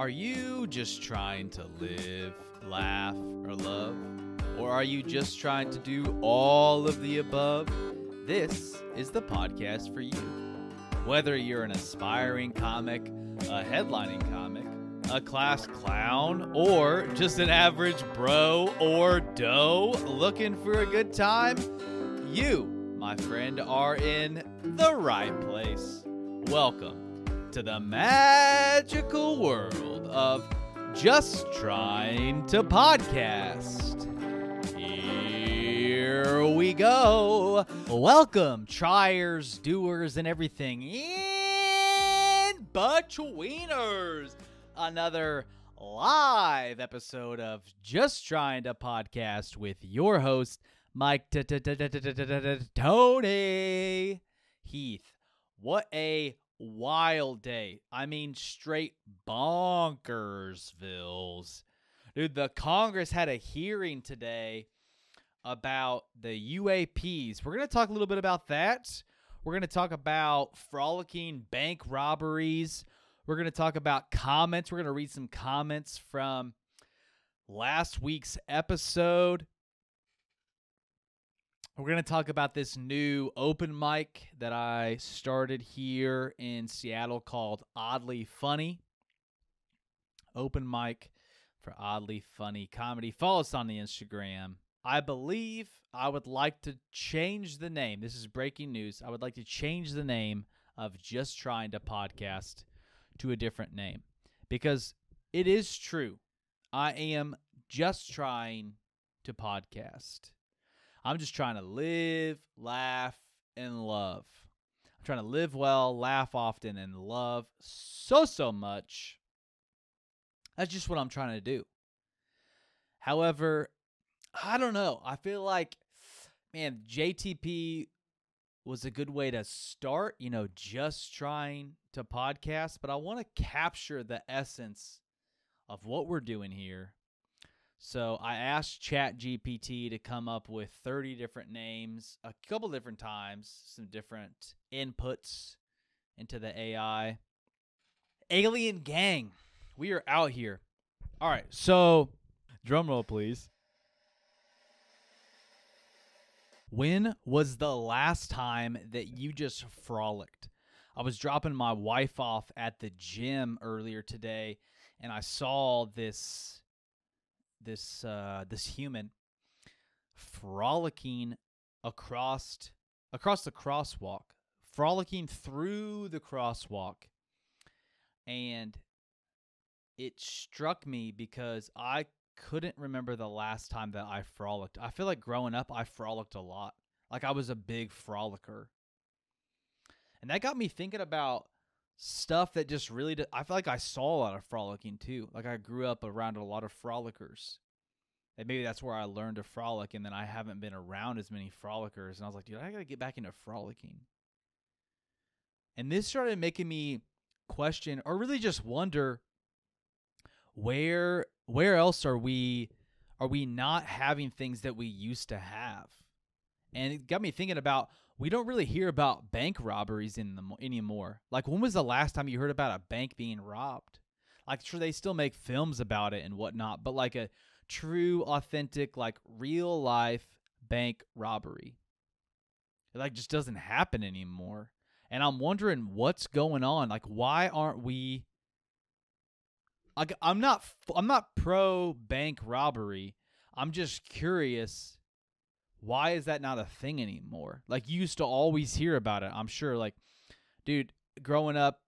Are you just trying to live, laugh, or love? Or are you just trying to do all of the above? This is the podcast for you. Whether you're an aspiring comic, a headlining comic, a class clown, or just an average bro or doe looking for a good time, you, my friend, are in the right place. Welcome to the magical world of just trying to podcast. Here we go. Welcome, triers, doers, and everything in betweeners. Another live episode of Just Trying to Podcast with your host, Mike Tony Heath. What a wild day. I mean, straight bonkersvilles. Dude, the Congress had a hearing today about the UAPs. We're going to talk a little bit about that. We're going to talk about frolicking bank robberies. We're going to talk about comments. We're going to read some comments from last week's episode. We're going to talk about this new open mic that I started here in Seattle called Oddly Funny. Open mic for Oddly Funny Comedy. Follow us on the Instagram. I believe I would like to change the name. This is breaking news. I would like to change the name of Just Trying to Podcast to a different name because it is true. I am just trying to podcast. I'm just trying to live, laugh, and love. I'm trying to live well, laugh often, and love so, so much. That's just what I'm trying to do. However, I don't know. I feel like, man, JTP was a good way to start, you know, just trying to podcast, but I want to capture the essence of what we're doing here so I asked ChatGPT to come up with 30 different names, a couple different times, some different inputs into the AI. Alien Gang, we are out here. All right, so drum roll, please. When was the last time that you just frolicked? I was dropping my wife off at the gym earlier today, and I saw this this uh, this human frolicking across across the crosswalk, frolicking through the crosswalk, and it struck me because I couldn't remember the last time that I frolicked. I feel like growing up, I frolicked a lot. Like I was a big frolicker. And that got me thinking about stuff that just really did, I feel like I saw a lot of frolicking too. Like I grew up around a lot of frolickers. And maybe that's where I learned to frolic and then I haven't been around as many frolickers and I was like, dude, I got to get back into frolicking. And this started making me question or really just wonder where where else are we are we not having things that we used to have? And it got me thinking about we don't really hear about bank robberies in the anymore. Like when was the last time you heard about a bank being robbed? Like sure they still make films about it and whatnot, but like a true, authentic, like real life bank robbery. It like just doesn't happen anymore. And I'm wondering what's going on. Like why aren't we like I'm not I'm not pro bank robbery. I'm just curious why is that not a thing anymore? Like you used to always hear about it. I'm sure like dude, growing up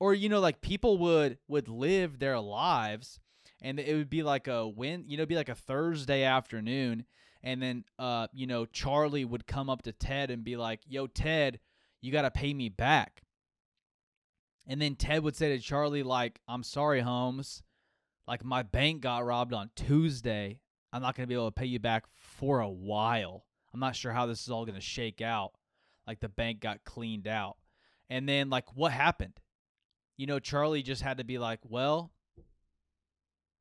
or you know like people would would live their lives and it would be like a win, you know, be like a Thursday afternoon and then uh you know Charlie would come up to Ted and be like, "Yo Ted, you got to pay me back." And then Ted would say to Charlie like, "I'm sorry, Holmes. Like my bank got robbed on Tuesday I'm not going to be able to pay you back for a while. I'm not sure how this is all going to shake out. Like the bank got cleaned out. And then, like, what happened? You know, Charlie just had to be like, well,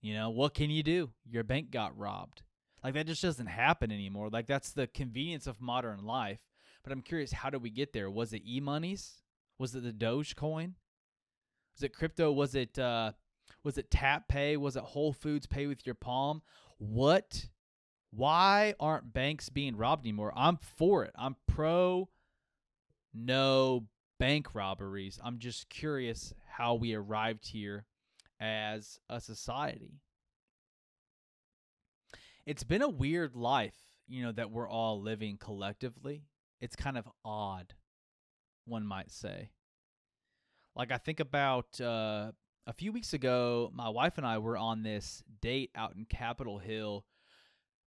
you know, what can you do? Your bank got robbed. Like, that just doesn't happen anymore. Like, that's the convenience of modern life. But I'm curious, how did we get there? Was it e monies? Was it the Dogecoin? Was it crypto? Was it, uh, Was it Tap Pay? Was it Whole Foods Pay with your palm? What? Why aren't banks being robbed anymore? I'm for it. I'm pro no bank robberies. I'm just curious how we arrived here as a society. It's been a weird life, you know, that we're all living collectively. It's kind of odd, one might say. Like, I think about uh, a few weeks ago, my wife and I were on this date out in Capitol Hill,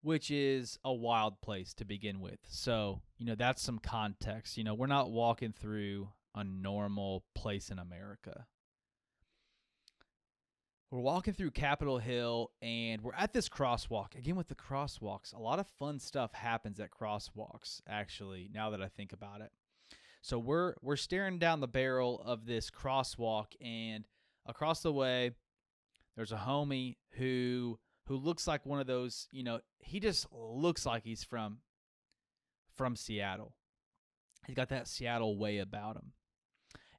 which is a wild place to begin with. So, you know, that's some context. You know, we're not walking through a normal place in America. We're walking through Capitol Hill and we're at this crosswalk. Again, with the crosswalks, a lot of fun stuff happens at crosswalks, actually, now that I think about it. So we're we're staring down the barrel of this crosswalk and across the way there's a homie who who looks like one of those, you know, he just looks like he's from from Seattle. He's got that Seattle way about him.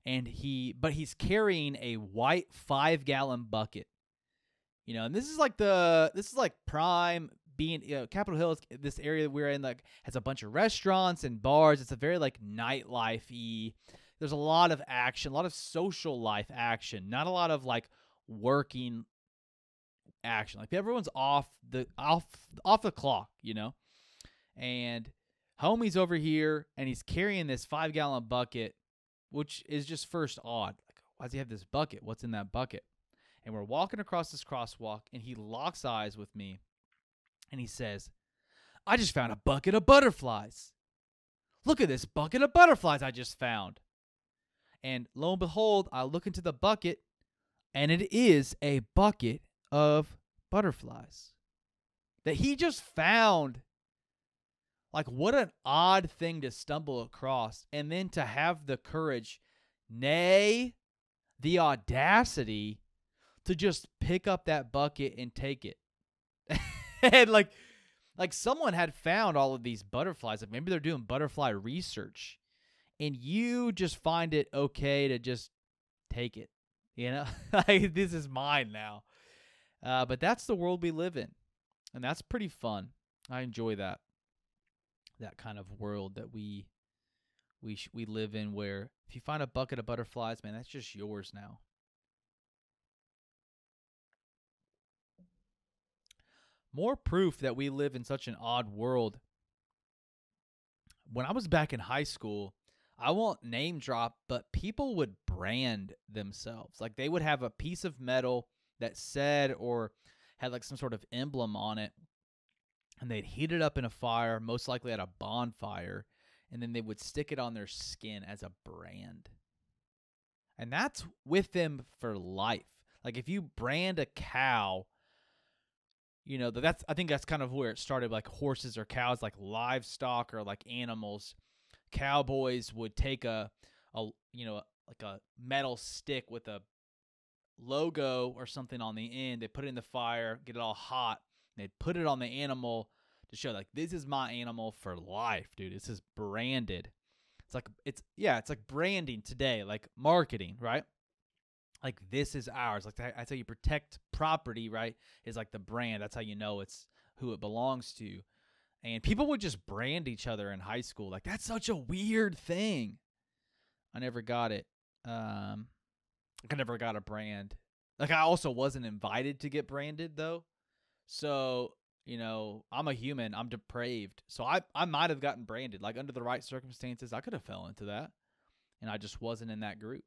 And he but he's carrying a white five gallon bucket. You know and this is like the this is like prime being you know, capitol hill is this area we're in like has a bunch of restaurants and bars. It's a very like nightlife y, there's a lot of action a lot of social life action not a lot of like working action like everyone's off the off off the clock you know and homie's over here and he's carrying this five gallon bucket which is just first odd. Like, why does he have this bucket? What's in that bucket? And we're walking across this crosswalk, and he locks eyes with me, and he says, I just found a bucket of butterflies. Look at this bucket of butterflies I just found. And lo and behold, I look into the bucket, and it is a bucket of butterflies that he just found like, what an odd thing to stumble across. And then to have the courage, nay, the audacity to just pick up that bucket and take it. and like, like someone had found all of these butterflies. Like maybe they're doing butterfly research, and you just find it okay to just take it. You know, like this is mine now. Uh, but that's the world we live in, and that's pretty fun. I enjoy that that kind of world that we we sh- we live in where if you find a bucket of butterflies, man, that's just yours now. More proof that we live in such an odd world. When I was back in high school, I won't name drop, but people would brand themselves. Like they would have a piece of metal that said or had like some sort of emblem on it and they'd heat it up in a fire, most likely at a bonfire, and then they would stick it on their skin as a brand. And that's with them for life. Like if you brand a cow, you know, that's I think that's kind of where it started like horses or cows like livestock or like animals. Cowboys would take a a you know, like a metal stick with a logo or something on the end. They put it in the fire, get it all hot, they put it on the animal to show like this is my animal for life, dude. This is branded. It's like it's yeah, it's like branding today, like marketing, right? Like this is ours. Like that's how you protect property, right? Is like the brand. That's how you know it's who it belongs to. And people would just brand each other in high school. Like that's such a weird thing. I never got it. Um I never got a brand. Like I also wasn't invited to get branded though. So, you know, I'm a human, I'm depraved. So I I might have gotten branded. Like under the right circumstances, I could have fell into that. And I just wasn't in that group.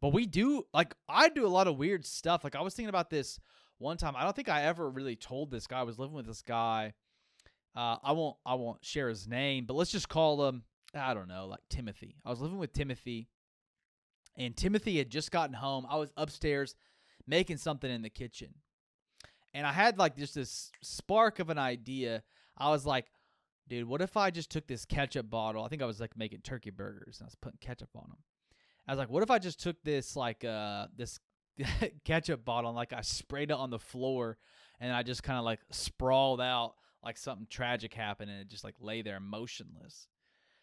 But we do like I do a lot of weird stuff. Like I was thinking about this one time. I don't think I ever really told this guy. I was living with this guy. Uh, I won't I won't share his name, but let's just call him I don't know, like Timothy. I was living with Timothy, and Timothy had just gotten home. I was upstairs making something in the kitchen, and I had like just this spark of an idea. I was like, dude, what if I just took this ketchup bottle? I think I was like making turkey burgers and I was putting ketchup on them. I was like, what if I just took this like uh this ketchup bottle and like I sprayed it on the floor and I just kind of like sprawled out like something tragic happened and it just like lay there motionless.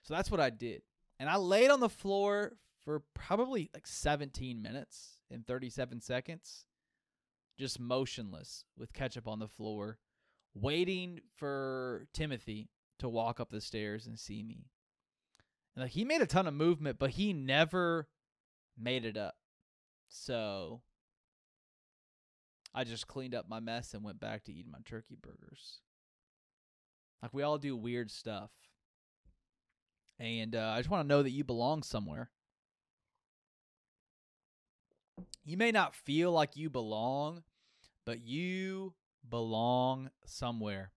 So that's what I did. And I laid on the floor for probably like 17 minutes and 37 seconds, just motionless with ketchup on the floor, waiting for Timothy to walk up the stairs and see me. And like he made a ton of movement, but he never made it up. So I just cleaned up my mess and went back to eating my turkey burgers. Like we all do weird stuff. And uh, I just want to know that you belong somewhere. You may not feel like you belong, but you belong somewhere.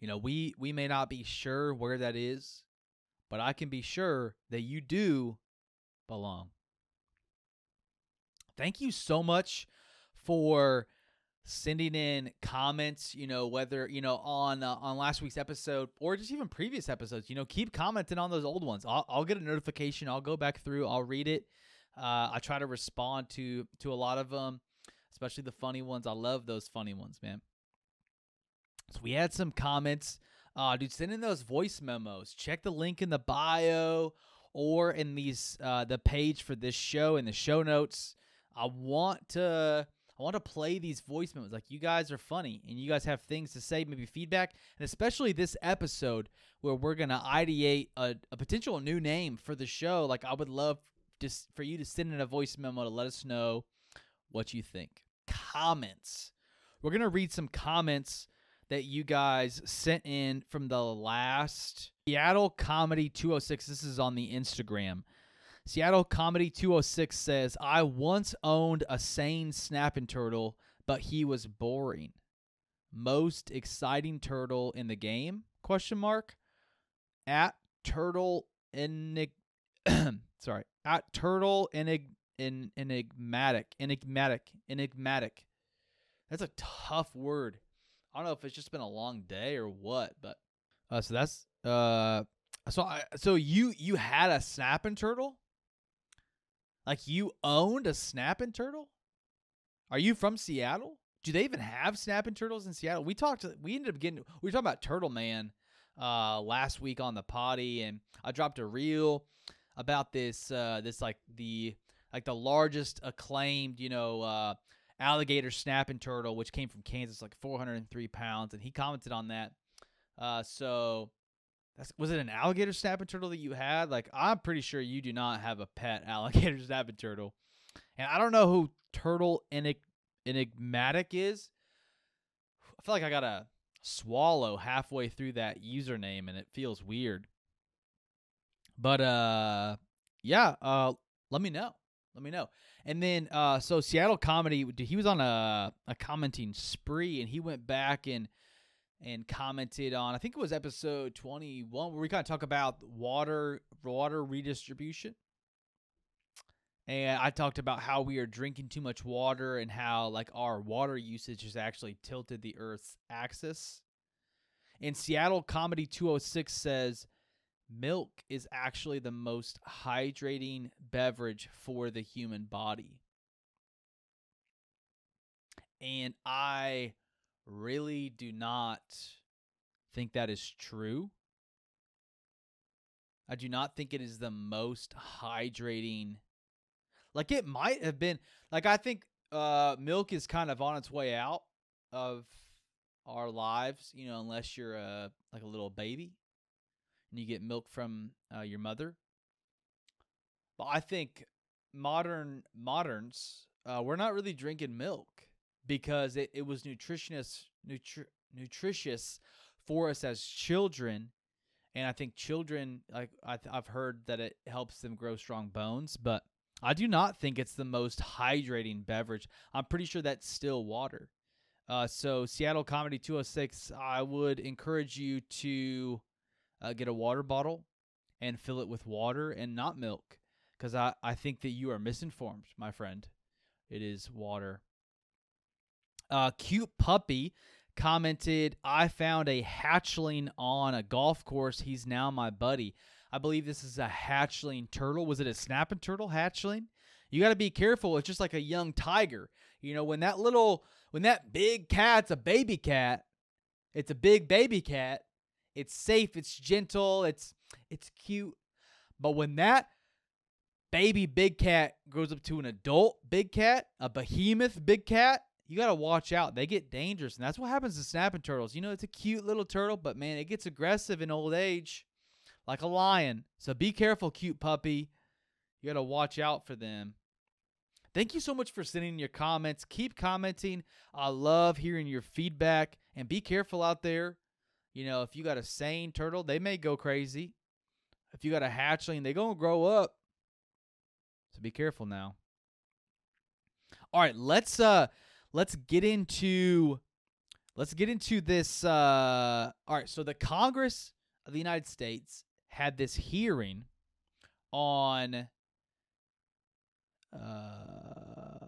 You know, we we may not be sure where that is, but I can be sure that you do belong. Thank you so much for sending in comments you know whether you know on uh, on last week's episode or just even previous episodes. You know keep commenting on those old ones. I'll, I'll get a notification. I'll go back through. I'll read it uh, i try to respond to to a lot of them especially the funny ones. I love those funny ones man. So we had some comments. Uh dude send in those voice memos. Check the link in the bio or in these uh the page for this show in the show notes. I want to I want to play these voice memos. Like you guys are funny and you guys have things to say, maybe feedback, and especially this episode where we're gonna ideate a, a potential new name for the show. Like I would love just for you to send in a voice memo to let us know what you think. Comments. We're gonna read some comments that you guys sent in from the last Seattle Comedy 206. This is on the Instagram. Seattle Comedy 206 says, I once owned a sane snapping turtle, but he was boring. Most exciting turtle in the game? Question mark. At turtle enig sorry. At turtle enig en- enigmatic. Enigmatic. Enigmatic. That's a tough word. I don't know if it's just been a long day or what, but uh, so that's uh so I so you you had a snapping turtle? Like you owned a snapping turtle? Are you from Seattle? Do they even have snapping turtles in Seattle? We talked. We ended up getting. We were talking about Turtle Man uh, last week on the potty, and I dropped a reel about this. Uh, this like the like the largest acclaimed, you know, uh, alligator snapping turtle, which came from Kansas, like 403 pounds, and he commented on that. Uh, so was it an alligator snapping turtle that you had? Like, I'm pretty sure you do not have a pet alligator snapping turtle. And I don't know who Turtle Enig- Enigmatic is. I feel like I got to swallow halfway through that username and it feels weird. But uh yeah, uh let me know. Let me know. And then uh so Seattle Comedy he was on a a commenting spree and he went back and and commented on I think it was episode 21 where we kind of talk about water water redistribution. And I talked about how we are drinking too much water and how like our water usage has actually tilted the earth's axis. And Seattle Comedy 206 says milk is actually the most hydrating beverage for the human body. And I really do not think that is true. I do not think it is the most hydrating. Like it might have been. Like I think uh, milk is kind of on its way out of our lives. You know, unless you're a like a little baby and you get milk from uh, your mother. But I think modern moderns uh, we're not really drinking milk because it, it was nutritious nutri- nutritious for us as children and i think children like I th- i've heard that it helps them grow strong bones but i do not think it's the most hydrating beverage i'm pretty sure that's still water uh, so seattle comedy 206 i would encourage you to uh, get a water bottle and fill it with water and not milk because I, I think that you are misinformed my friend it is water uh, cute puppy commented, I found a hatchling on a golf course. He's now my buddy. I believe this is a hatchling turtle. Was it a snapping turtle hatchling? You got to be careful. It's just like a young tiger. You know, when that little, when that big cat's a baby cat, it's a big baby cat. It's safe. It's gentle. It's, it's cute. But when that baby big cat grows up to an adult big cat, a behemoth big cat, you got to watch out. They get dangerous, and that's what happens to snapping turtles. You know, it's a cute little turtle, but man, it gets aggressive in old age like a lion. So be careful, cute puppy. You got to watch out for them. Thank you so much for sending your comments. Keep commenting. I love hearing your feedback. And be careful out there. You know, if you got a sane turtle, they may go crazy. If you got a hatchling, they to grow up. So be careful now. All right, let's uh let's get into let's get into this uh all right, so the Congress of the United States had this hearing on uh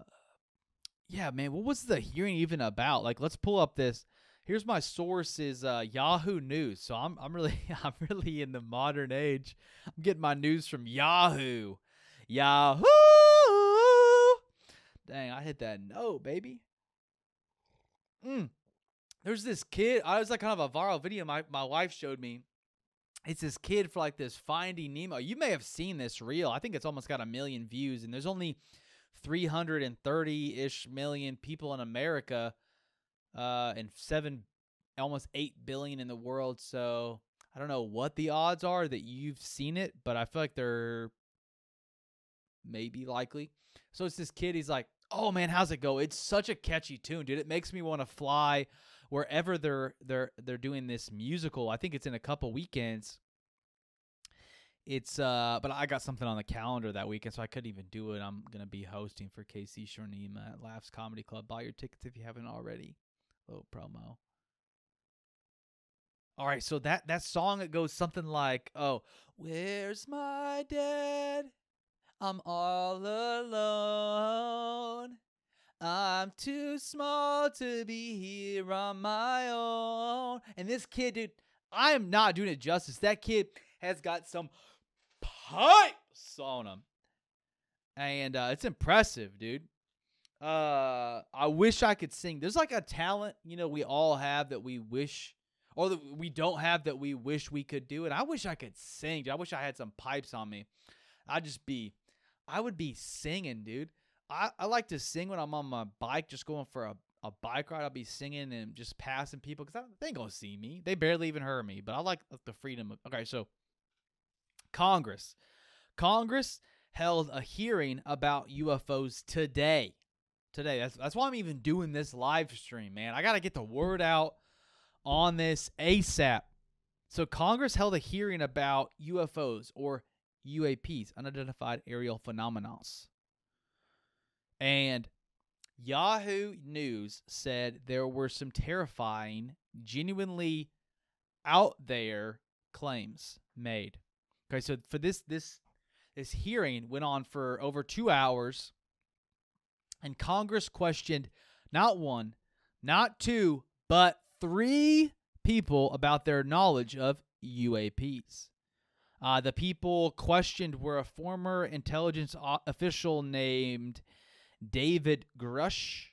yeah man what was the hearing even about like let's pull up this here's my source is uh, yahoo news so i'm i'm really i'm really in the modern age i'm getting my news from yahoo yahoo dang i hit that no baby mm. there's this kid i was like kind of a viral video my, my wife showed me it's this kid for like this Finding Nemo. You may have seen this reel. I think it's almost got a million views, and there's only 330 ish million people in America, uh, and seven, almost eight billion in the world. So I don't know what the odds are that you've seen it, but I feel like they're maybe likely. So it's this kid. He's like, "Oh man, how's it go? It's such a catchy tune, dude. It makes me want to fly." wherever they're they're they're doing this musical. I think it's in a couple weekends. It's uh, but I got something on the calendar that weekend, so I couldn't even do it. I'm gonna be hosting for KC Sharneem at Laughs Comedy Club. Buy your tickets if you haven't already. Little promo. All right, so that that song it goes something like, "Oh, where's my dad? I'm all alone. I'm too small to be here on my own. And this kid, dude, I am not doing it justice. That kid has got some pipes on him. And uh, it's impressive, dude. Uh, I wish I could sing. There's like a talent, you know, we all have that we wish, or that we don't have that we wish we could do. And I wish I could sing. Dude. I wish I had some pipes on me. I'd just be, I would be singing, dude. I, I like to sing when I'm on my bike, just going for a, a bike ride. I'll be singing and just passing people because they ain't gonna see me. They barely even heard me. But I like the freedom of. Okay, so Congress, Congress held a hearing about UFOs today. Today, that's that's why I'm even doing this live stream, man. I gotta get the word out on this ASAP. So Congress held a hearing about UFOs or UAPs, unidentified aerial phenomena. And Yahoo News said there were some terrifying, genuinely out there claims made. Okay, so for this this this hearing went on for over 2 hours and Congress questioned not one, not two, but 3 people about their knowledge of UAPs. Uh, the people questioned were a former intelligence official named David Grusch,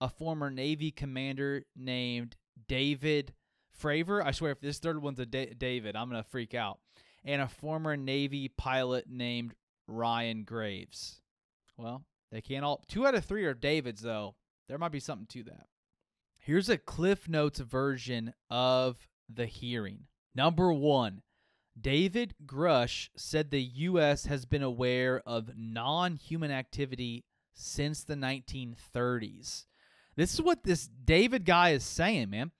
a former Navy commander named David Fravor. I swear, if this third one's a da- David, I'm going to freak out. And a former Navy pilot named Ryan Graves. Well, they can't all. Two out of three are Davids, though. There might be something to that. Here's a Cliff Notes version of the hearing. Number one, David Grusch said the U.S. has been aware of non human activity since the 1930s. This is what this David guy is saying, man.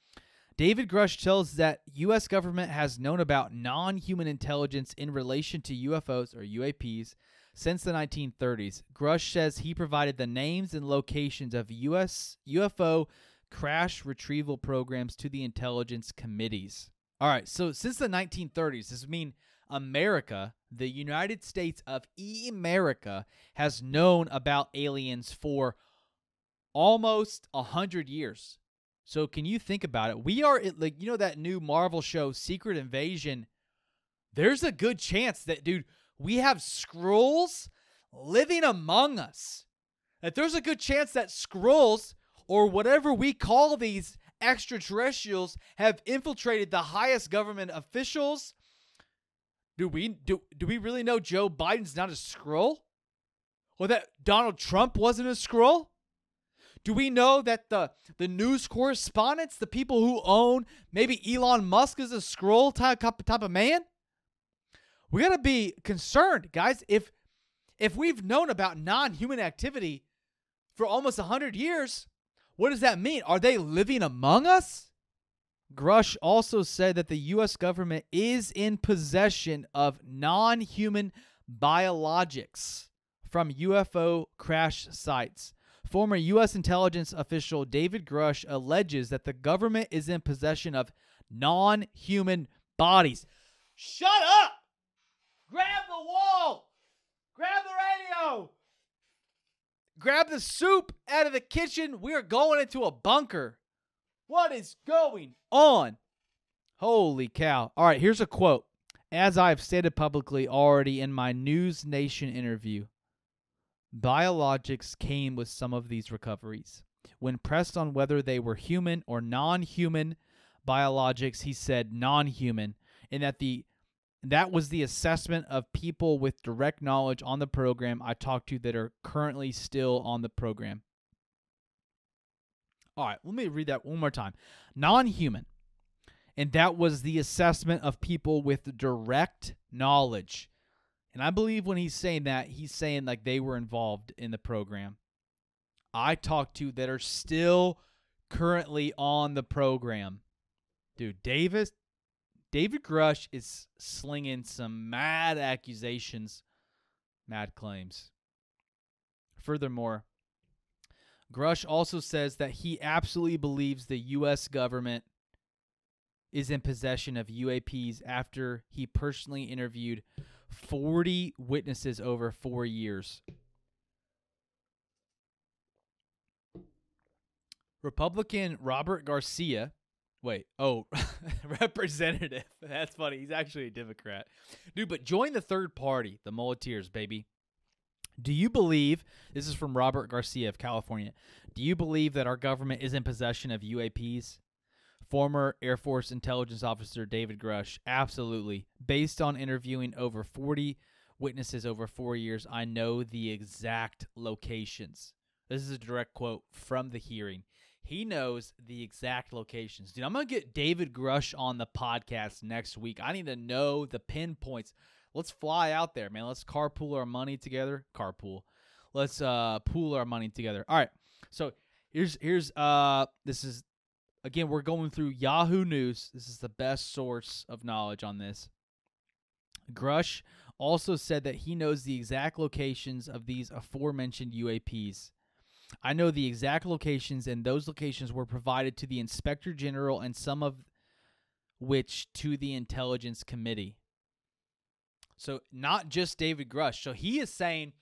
David Grusch tells that U.S. government has known about non-human intelligence in relation to UFOs or UAPs since the 1930s. Grusch says he provided the names and locations of U.S. UFO crash retrieval programs to the intelligence committees. All right, so since the 1930s, this mean America, the United States of America, has known about aliens for almost a hundred years. So can you think about it? We are like you know that new Marvel show Secret Invasion. There's a good chance that dude we have Skrulls living among us. That there's a good chance that Skrulls or whatever we call these extraterrestrials have infiltrated the highest government officials Do we do do we really know Joe Biden's not a Skrull? Or that Donald Trump wasn't a Skrull? Do we know that the the news correspondents, the people who own maybe Elon Musk is a Skrull type type of man? We gotta be concerned, guys. If if we've known about non-human activity for almost hundred years, what does that mean? Are they living among us? Grusch also said that the U.S. government is in possession of non human biologics from UFO crash sites. Former U.S. intelligence official David Grusch alleges that the government is in possession of non human bodies. Shut up! Grab the wall! Grab the radio! Grab the soup out of the kitchen. We are going into a bunker. What is going on? Holy cow. All right, here's a quote. As I've stated publicly already in my News Nation interview, biologics came with some of these recoveries. When pressed on whether they were human or non human biologics, he said non human, and that the that was the assessment of people with direct knowledge on the program I talked to that are currently still on the program. All right, let me read that one more time. Non human. And that was the assessment of people with direct knowledge. And I believe when he's saying that, he's saying like they were involved in the program. I talked to that are still currently on the program. Dude, Davis, David Grusch is slinging some mad accusations, mad claims. Furthermore, Grusch also says that he absolutely believes the U.S. government is in possession of UAPs after he personally interviewed 40 witnesses over four years. Republican Robert Garcia, wait, oh, representative. That's funny. He's actually a Democrat. Dude, but join the third party, the Muleteers, baby. Do you believe, this is from Robert Garcia of California, do you believe that our government is in possession of UAPs? Former Air Force intelligence officer David Grusch, absolutely. Based on interviewing over 40 witnesses over four years, I know the exact locations. This is a direct quote from the hearing. He knows the exact locations. Dude, I'm going to get David Grusch on the podcast next week. I need to know the pinpoints let's fly out there, man. Let's carpool our money together. Carpool. Let's uh pool our money together. All right. So here's here's uh this is again we're going through Yahoo News. This is the best source of knowledge on this. Grusch also said that he knows the exact locations of these aforementioned UAPs. I know the exact locations, and those locations were provided to the Inspector General and some of which to the Intelligence Committee. So not just David Grusch. So he is saying,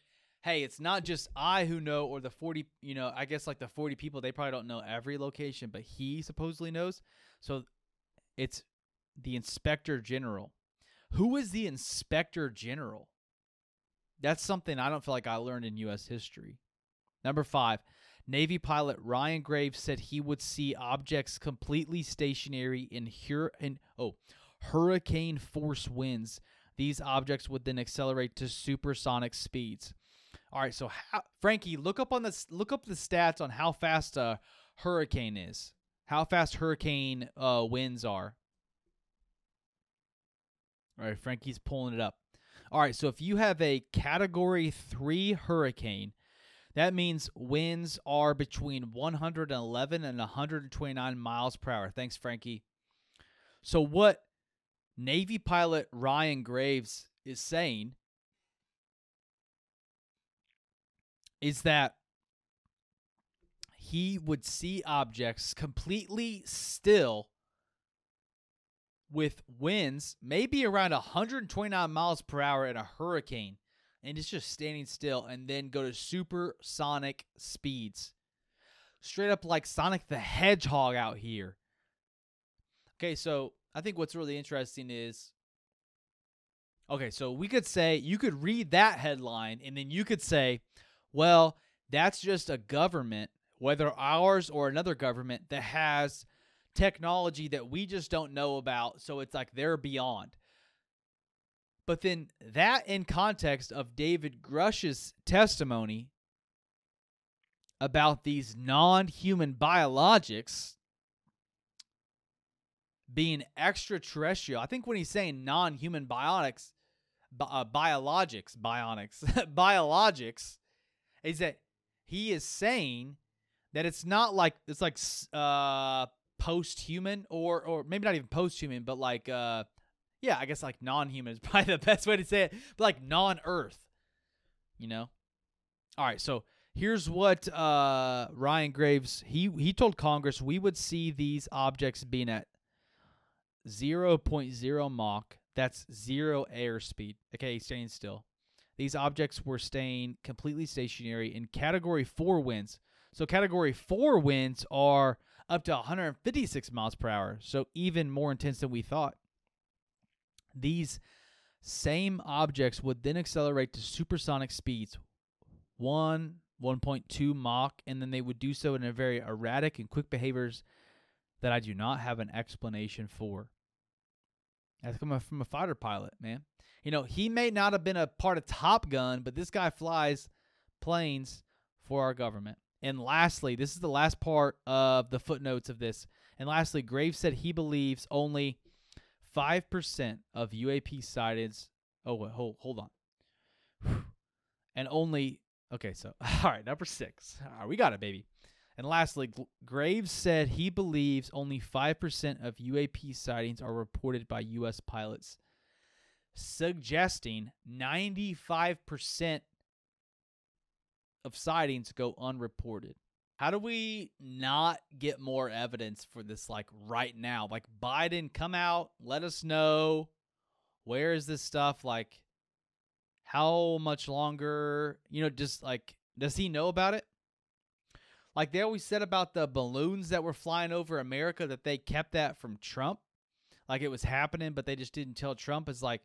hey, it's not just I who know, or the 40, you know, I guess like the 40 people, they probably don't know every location, but he supposedly knows. So it's the inspector general. Who is the inspector general? That's something I don't feel like I learned in U.S. history. Number five, Navy pilot Ryan Graves said he would see objects completely stationary in, hur- in oh, hurricane force winds these objects would then accelerate to supersonic speeds. All right, so how, Frankie, look up on the look up the stats on how fast a hurricane is. How fast hurricane uh, winds are. All right, Frankie's pulling it up. All right, so if you have a category 3 hurricane, that means winds are between 111 and 129 miles per hour. Thanks, Frankie. So what Navy pilot Ryan Graves is saying is that he would see objects completely still with winds maybe around 129 miles per hour in a hurricane and it's just standing still and then go to supersonic speeds straight up like sonic the hedgehog out here okay so I think what's really interesting is okay, so we could say you could read that headline and then you could say, well, that's just a government, whether ours or another government, that has technology that we just don't know about. So it's like they're beyond. But then that in context of David Grusch's testimony about these non-human biologics being extraterrestrial. I think when he's saying non-human biotics, bi- uh, biologics, bionics, biologics, is that he is saying that it's not like it's like uh post-human or or maybe not even post-human, but like uh yeah, I guess like non-human is probably the best way to say it, but like non-Earth, you know. All right, so here's what uh Ryan Graves he he told Congress we would see these objects being at 0.0 Mach. That's zero airspeed. Okay, staying still. These objects were staying completely stationary in Category 4 winds. So, Category 4 winds are up to 156 miles per hour, so even more intense than we thought. These same objects would then accelerate to supersonic speeds 1, 1.2 Mach, and then they would do so in a very erratic and quick behaviors that I do not have an explanation for. That's coming from a fighter pilot, man. You know, he may not have been a part of Top Gun, but this guy flies planes for our government. And lastly, this is the last part of the footnotes of this. And lastly, Graves said he believes only 5% of UAP sightings. Oh, wait, hold, hold on. And only, okay, so, all right, number six. All right, we got it, baby. And lastly, Graves said he believes only 5% of UAP sightings are reported by U.S. pilots, suggesting 95% of sightings go unreported. How do we not get more evidence for this like right now? Like Biden come out, let us know where is this stuff like how much longer, you know, just like does he know about it? Like they always said about the balloons that were flying over America that they kept that from Trump. Like it was happening, but they just didn't tell Trump. Is like,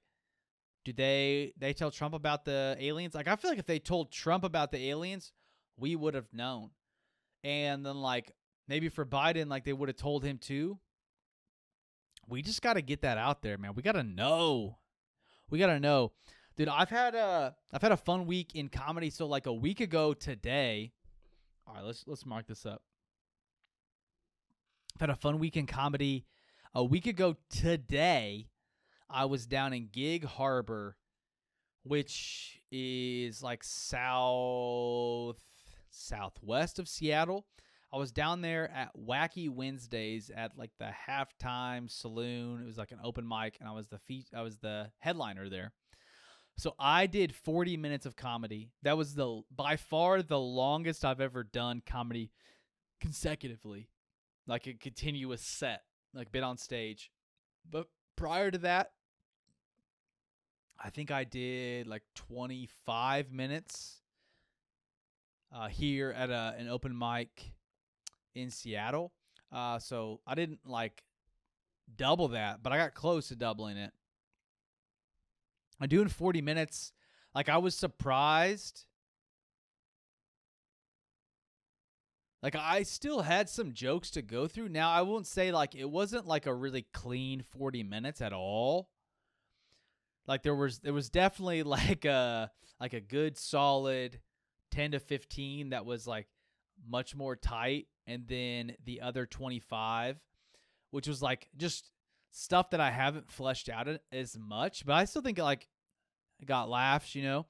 do they they tell Trump about the aliens? Like I feel like if they told Trump about the aliens, we would have known. And then like maybe for Biden, like they would have told him too. We just got to get that out there, man. We got to know. We got to know. Dude, I've had a I've had a fun week in comedy. So like a week ago today, all right, let's let's mark this up. I've had a fun week in comedy. A week ago today, I was down in Gig Harbor, which is like south southwest of Seattle. I was down there at Wacky Wednesdays at like the halftime saloon. It was like an open mic, and I was the fe- I was the headliner there. So I did 40 minutes of comedy. That was the by far the longest I've ever done comedy consecutively. Like a continuous set, like been on stage. But prior to that, I think I did like 25 minutes uh, here at a, an open mic in Seattle. Uh, so I didn't like double that, but I got close to doubling it. I'm doing 40 minutes. Like I was surprised. Like I still had some jokes to go through. Now I won't say like it wasn't like a really clean 40 minutes at all. Like there was there was definitely like a like a good solid 10 to 15 that was like much more tight and then the other 25 which was like just stuff that I haven't fleshed out as much, but I still think like I got laughs, you know.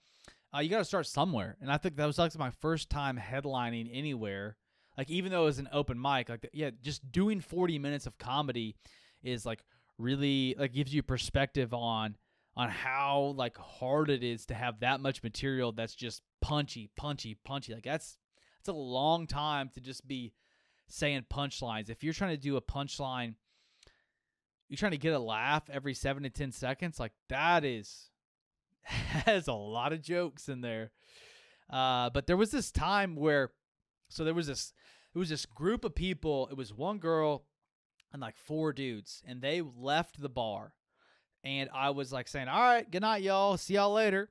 Uh, you got to start somewhere, and I think that was like my first time headlining anywhere. Like even though it was an open mic, like yeah, just doing forty minutes of comedy is like really like gives you perspective on on how like hard it is to have that much material that's just punchy, punchy, punchy. Like that's that's a long time to just be saying punchlines. If you're trying to do a punchline you're trying to get a laugh every seven to ten seconds, like that is has a lot of jokes in there. Uh, but there was this time where, so there was this, it was this group of people. It was one girl and like four dudes, and they left the bar, and I was like saying, "All right, good night, y'all. See y'all later."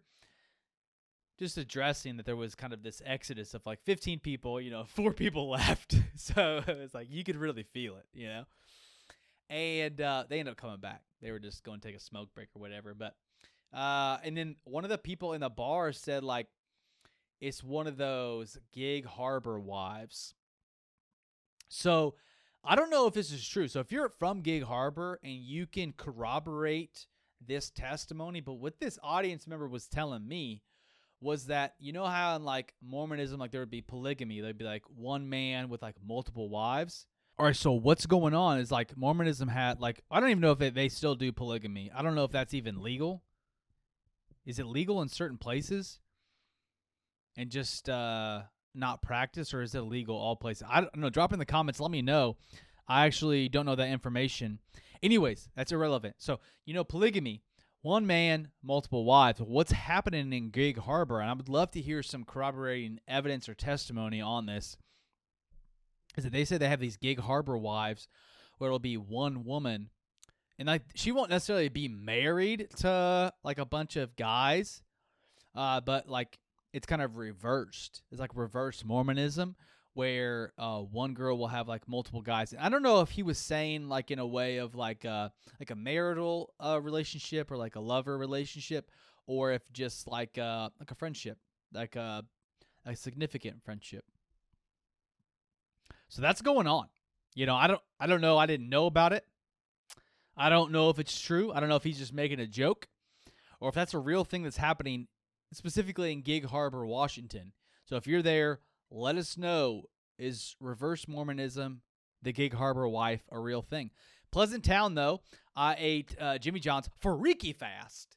Just addressing that there was kind of this exodus of like 15 people, you know, four people left. so it was like you could really feel it, you know and uh, they ended up coming back. They were just going to take a smoke break or whatever. But Uh, and then one of the people in the bar said like it's one of those gig harbor wives. So I don't know if this is true. So if you're from Gig Harbor and you can corroborate this testimony, but what this audience member was telling me was that you know how in like Mormonism, like there would be polygamy, there'd be like one man with like multiple wives. All right, so what's going on is like Mormonism had like I don't even know if they, they still do polygamy. I don't know if that's even legal. Is it legal in certain places? And just uh not practice or is it illegal all places? I don't know. Drop in the comments. Let me know. I actually don't know that information. Anyways, that's irrelevant. So, you know, polygamy, one man, multiple wives. What's happening in Gig Harbor? And I would love to hear some corroborating evidence or testimony on this. Is that they say they have these Gig Harbor wives where it'll be one woman and like she won't necessarily be married to like a bunch of guys uh but like it's kind of reversed. It's like reverse Mormonism where uh, one girl will have like multiple guys. I don't know if he was saying like in a way of like a uh, like a marital uh, relationship or like a lover relationship, or if just like uh like a friendship, like a a significant friendship. So that's going on. You know, I don't I don't know. I didn't know about it. I don't know if it's true. I don't know if he's just making a joke or if that's a real thing that's happening specifically in Gig Harbor, Washington. So if you're there, let us know is reverse Mormonism, the Gig Harbor wife, a real thing? Pleasant Town, though, I ate uh, Jimmy John's Freaky Fast,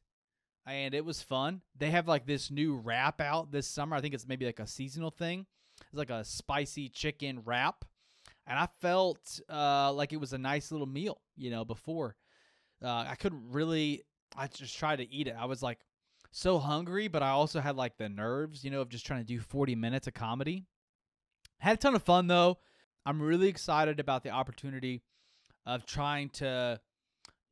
and it was fun. They have like this new wrap out this summer. I think it's maybe like a seasonal thing. It's like a spicy chicken wrap, and I felt uh, like it was a nice little meal. You know, before uh, I couldn't really. I just tried to eat it. I was like, so hungry, but I also had like the nerves, you know, of just trying to do 40 minutes of comedy. Had a ton of fun though. I'm really excited about the opportunity of trying to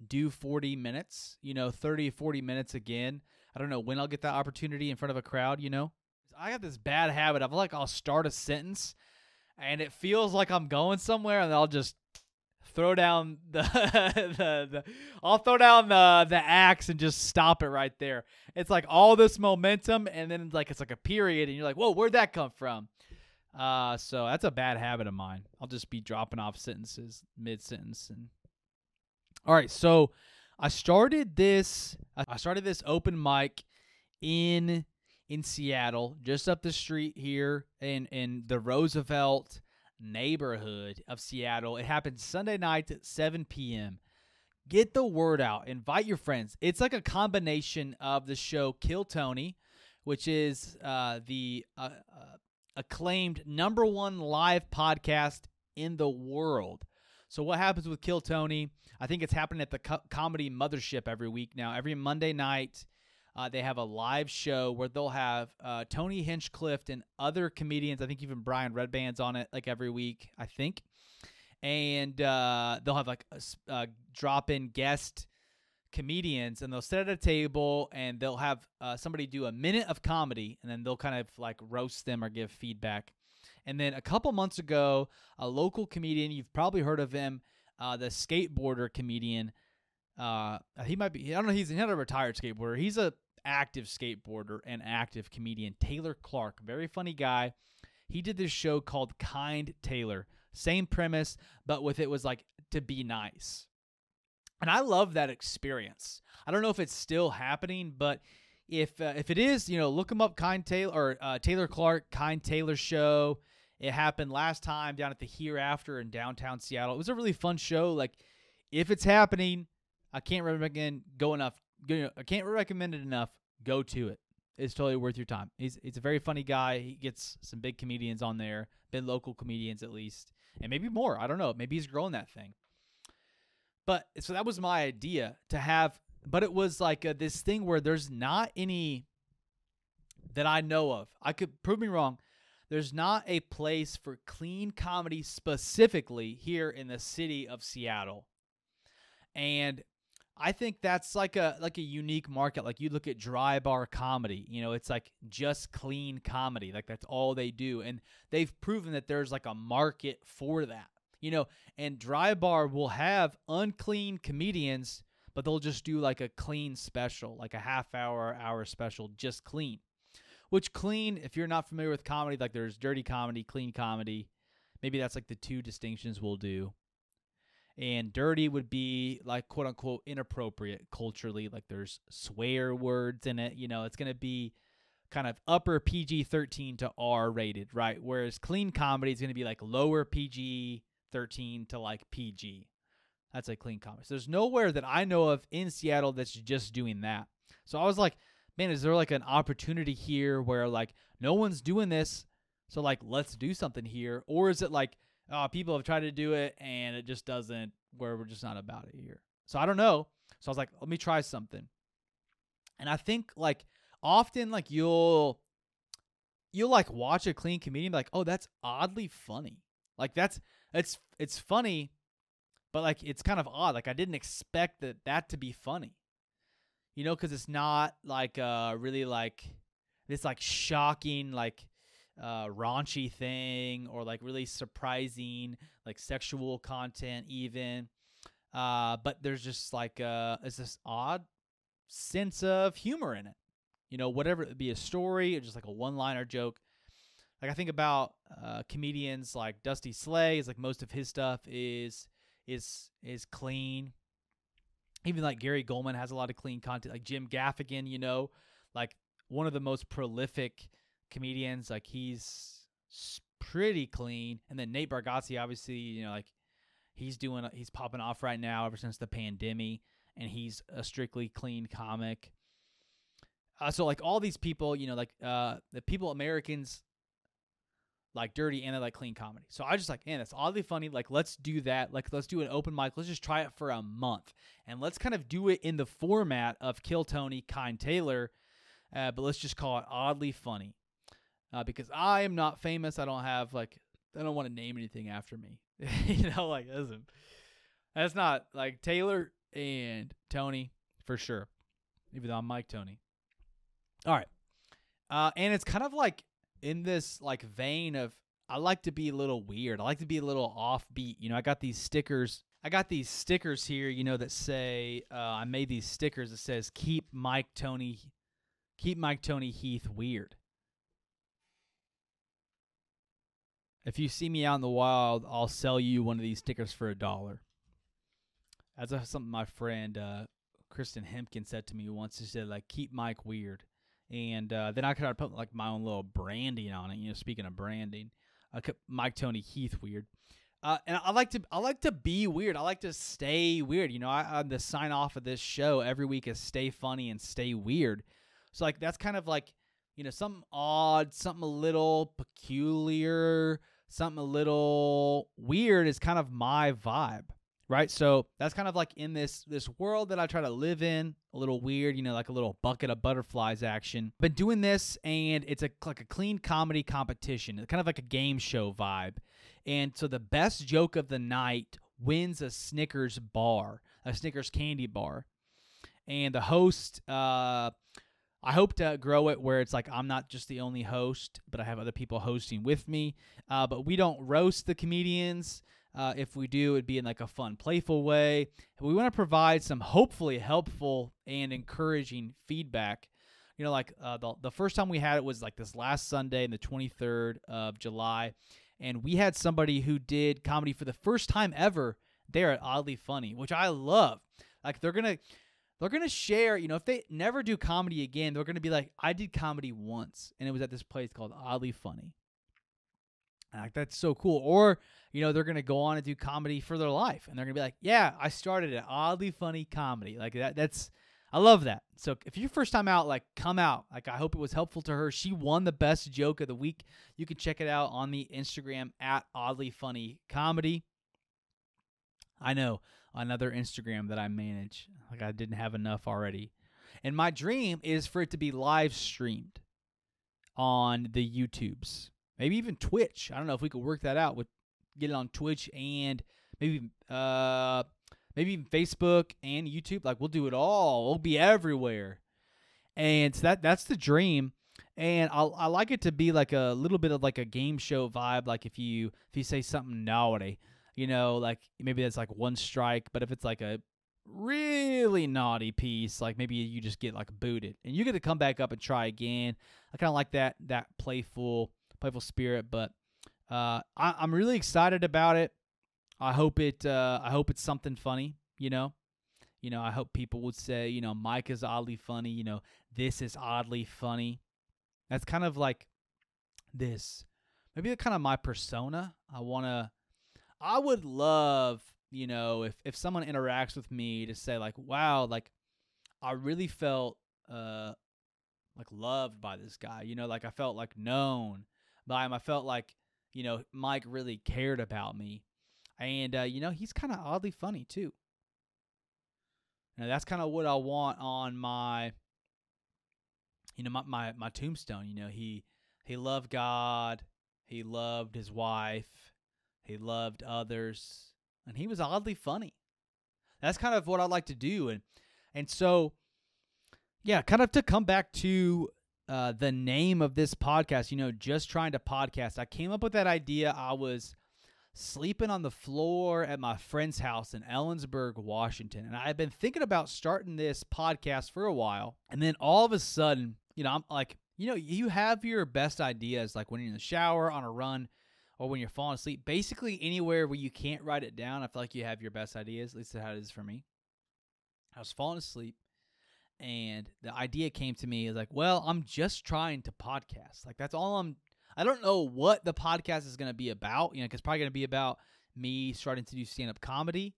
do 40 minutes, you know, 30, 40 minutes again. I don't know when I'll get that opportunity in front of a crowd, you know. I got this bad habit of like I'll start a sentence and it feels like I'm going somewhere and I'll just throw down the, the, the I'll throw down the the axe and just stop it right there. It's like all this momentum and then like it's like a period and you're like, "Whoa, where'd that come from?" Uh so that's a bad habit of mine. I'll just be dropping off sentences mid sentence and All right, so I started this I started this open mic in in Seattle, just up the street here in in the Roosevelt neighborhood of Seattle. It happens Sunday night at 7 p.m. Get the word out. Invite your friends. It's like a combination of the show Kill Tony, which is uh, the uh, uh, acclaimed number one live podcast in the world. So what happens with Kill Tony? I think it's happening at the Co- Comedy Mothership every week now. Every Monday night, uh, they have a live show where they'll have uh, Tony Hinchcliffe and other comedians. I think even Brian Redban's on it like every week. I think, and uh, they'll have like a, uh, drop in guest comedians, and they'll sit at a table and they'll have uh, somebody do a minute of comedy, and then they'll kind of like roast them or give feedback. And then a couple months ago, a local comedian, you've probably heard of him, uh, the skateboarder comedian. Uh, he might be. I don't know. He's not a retired skateboarder. He's a active skateboarder and active comedian Taylor Clark. Very funny guy. He did this show called Kind Taylor. Same premise, but with it was like to be nice. And I love that experience. I don't know if it's still happening, but if uh, if it is, you know, look him up. Kind Taylor or uh, Taylor Clark, Kind Taylor show. It happened last time down at the Hereafter in downtown Seattle. It was a really fun show. Like, if it's happening, I can't recommend go enough I can't recommend it enough. Go to it. It's totally worth your time. He's he's a very funny guy. He gets some big comedians on there, big local comedians at least, and maybe more. I don't know. Maybe he's growing that thing. But so that was my idea to have, but it was like a, this thing where there's not any that I know of. I could prove me wrong. There's not a place for clean comedy specifically here in the city of Seattle. And I think that's like a like a unique market. Like you look at dry bar comedy, you know, it's like just clean comedy. Like that's all they do. And they've proven that there's like a market for that. You know, and dry bar will have unclean comedians, but they'll just do like a clean special, like a half hour, hour special, just clean. Which clean, if you're not familiar with comedy, like there's dirty comedy, clean comedy. Maybe that's like the two distinctions we'll do. And dirty would be like quote unquote inappropriate culturally, like there's swear words in it. You know, it's going to be kind of upper PG 13 to R rated, right? Whereas clean comedy is going to be like lower PG 13 to like PG. That's a clean comedy. So there's nowhere that I know of in Seattle that's just doing that. So I was like, man, is there like an opportunity here where like no one's doing this? So like, let's do something here. Or is it like, oh, people have tried to do it and it just doesn't, where we're just not about it here. So I don't know. So I was like, let me try something. And I think like often like you'll you'll like watch a clean comedian like, oh, that's oddly funny. Like that's it's it's funny, but like it's kind of odd. Like I didn't expect that that to be funny. You know, because it's not like uh really like this like shocking like uh raunchy thing or like really surprising like sexual content even. Uh, but there's just like uh, it's this odd sense of humor in it you know, whatever it be a story or just like a one liner joke. Like I think about uh, comedians like Dusty Slay is like most of his stuff is is is clean. Even like Gary Gulman has a lot of clean content. Like Jim Gaffigan, you know, like one of the most prolific comedians. Like he's pretty clean. And then Nate Bargatze, obviously, you know, like he's doing he's popping off right now ever since the pandemic, and he's a strictly clean comic. Uh, so like all these people, you know, like uh, the people Americans like dirty and they like clean comedy. So I just like, man, that's oddly funny. Like, let's do that. Like, let's do an open mic. Let's just try it for a month, and let's kind of do it in the format of Kill Tony, Kind Taylor, uh, but let's just call it oddly funny, uh, because I am not famous. I don't have like, I don't want to name anything after me. you know, like listen, that's not like Taylor and Tony for sure. Even though I'm Mike Tony. All right. Uh, and it's kind of like in this like vein of I like to be a little weird. I like to be a little offbeat. You know, I got these stickers. I got these stickers here, you know, that say uh, I made these stickers that says "Keep Mike Tony, keep Mike Tony Heath weird." If you see me out in the wild, I'll sell you one of these stickers for a dollar. That's something my friend uh, Kristen Hempkin said to me once. She said, like, keep Mike weird and uh, then I could put like my own little branding on it. You know, speaking of branding, I kept Mike Tony Heath weird. Uh, and I like to I like to be weird. I like to stay weird. You know, I, I the sign off of this show every week is stay funny and stay weird. So like that's kind of like you know something odd, something a little peculiar, something a little weird is kind of my vibe right? So that's kind of like in this this world that i try to live in a little weird you know like a little bucket of butterflies action. Been doing this and it's a like a clean comedy competition kind of like a game show vibe. And so the best joke of the night wins a snickers bar a snickers candy bar. And the host uh I hope to grow it where it's like I'm not just the only host, but I have other people hosting with me. Uh, but we don't roast the comedians. Uh, if we do, it'd be in like a fun, playful way. We want to provide some hopefully helpful and encouraging feedback. You know, like uh, the the first time we had it was like this last Sunday, the 23rd of July, and we had somebody who did comedy for the first time ever there at Oddly Funny, which I love. Like they're gonna they're gonna share. You know, if they never do comedy again, they're gonna be like, I did comedy once, and it was at this place called Oddly Funny. Like that's so cool. Or you know they're gonna go on and do comedy for their life, and they're gonna be like, "Yeah, I started an oddly funny comedy." Like that. That's I love that. So if your first time out, like come out. Like I hope it was helpful to her. She won the best joke of the week. You can check it out on the Instagram at oddly funny comedy. I know another Instagram that I manage. Like I didn't have enough already. And my dream is for it to be live streamed on the YouTubes maybe even Twitch. I don't know if we could work that out with get it on Twitch and maybe uh maybe even Facebook and YouTube. Like we'll do it all. We'll be everywhere. And so that that's the dream. And I I like it to be like a little bit of like a game show vibe. Like if you if you say something naughty, you know, like maybe that's like one strike. But if it's like a really naughty piece, like maybe you just get like booted and you get to come back up and try again. I kind of like that that playful playful spirit, but uh, I, I'm really excited about it. I hope it uh, I hope it's something funny, you know. You know, I hope people would say, you know, Mike is oddly funny, you know, this is oddly funny. That's kind of like this maybe kind of my persona. I want to I would love, you know, if if someone interacts with me to say like, "Wow, like I really felt uh like loved by this guy." You know, like I felt like known by him. I felt like, you know, Mike really cared about me. And uh, you know, he's kind of oddly funny too. Now that's kind of what I want on my you know, my, my my tombstone, you know, he he loved God, he loved his wife, he loved others, and he was oddly funny. That's kind of what I like to do and and so yeah, kind of to come back to uh, the name of this podcast, you know, just trying to podcast. I came up with that idea. I was sleeping on the floor at my friend's house in Ellensburg, Washington. And I had been thinking about starting this podcast for a while. And then all of a sudden, you know, I'm like, you know, you have your best ideas like when you're in the shower, on a run, or when you're falling asleep. Basically, anywhere where you can't write it down, I feel like you have your best ideas. At least that's how it is for me. I was falling asleep and the idea came to me is like, well, I'm just trying to podcast. Like that's all I'm I don't know what the podcast is going to be about, you know, cuz probably going to be about me starting to do stand-up comedy,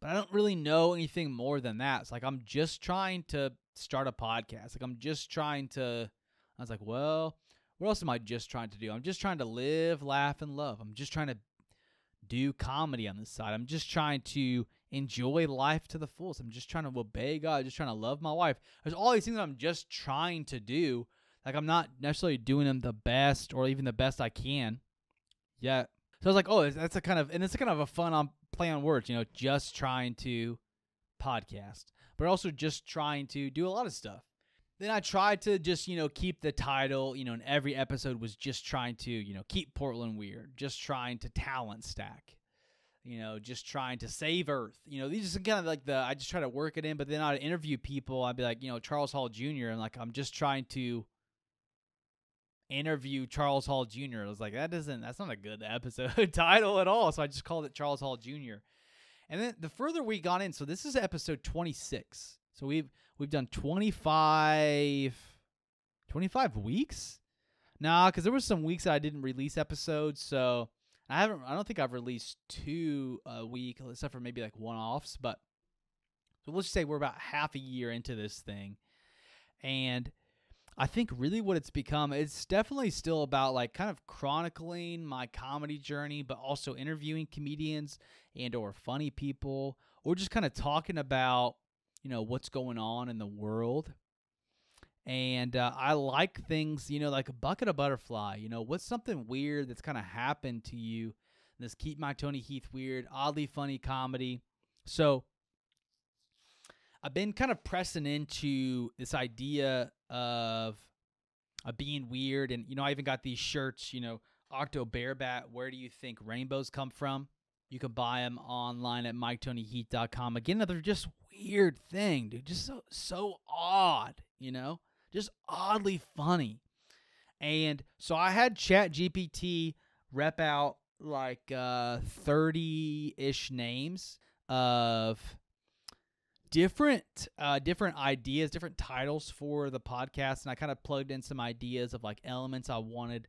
but I don't really know anything more than that. It's like I'm just trying to start a podcast. Like I'm just trying to I was like, well, what else am I just trying to do? I'm just trying to live, laugh and love. I'm just trying to do comedy on this side. I'm just trying to enjoy life to the fullest. I'm just trying to obey God, just trying to love my wife. There's all these things that I'm just trying to do. Like I'm not necessarily doing them the best or even the best I can yet. So I was like, oh, that's a kind of and it's a kind of a fun on um, play on words, you know, just trying to podcast, but also just trying to do a lot of stuff. Then I tried to just, you know, keep the title, you know, and every episode was just trying to, you know, keep Portland weird, just trying to talent stack you know, just trying to save Earth. You know, these are kind of like the I just try to work it in, but then I'd interview people. I'd be like, you know, Charles Hall Jr. and like I'm just trying to interview Charles Hall Jr. I was like, that doesn't that's not a good episode title at all. So I just called it Charles Hall Jr. And then the further we got in, so this is episode 26. So we've we've done 25 25 weeks? Nah, because there was some weeks that I didn't release episodes, so I haven't. I don't think I've released two a week, except for maybe like one offs. But so let's just say we're about half a year into this thing, and I think really what it's become, it's definitely still about like kind of chronicling my comedy journey, but also interviewing comedians and or funny people, or just kind of talking about you know what's going on in the world and uh, I like things, you know, like a bucket of butterfly. You know, what's something weird that's kind of happened to you? This keep Mike Tony Heath weird, oddly funny comedy. So I've been kind of pressing into this idea of uh, being weird, and you know, I even got these shirts. You know, Octo Bearbat. Where do you think rainbows come from? You can buy them online at MikeTonyHeath.com. Again, another just weird thing, dude. Just so so odd, you know just oddly funny. And so I had Chat GPT rep out like uh 30-ish names of different uh different ideas, different titles for the podcast and I kind of plugged in some ideas of like elements I wanted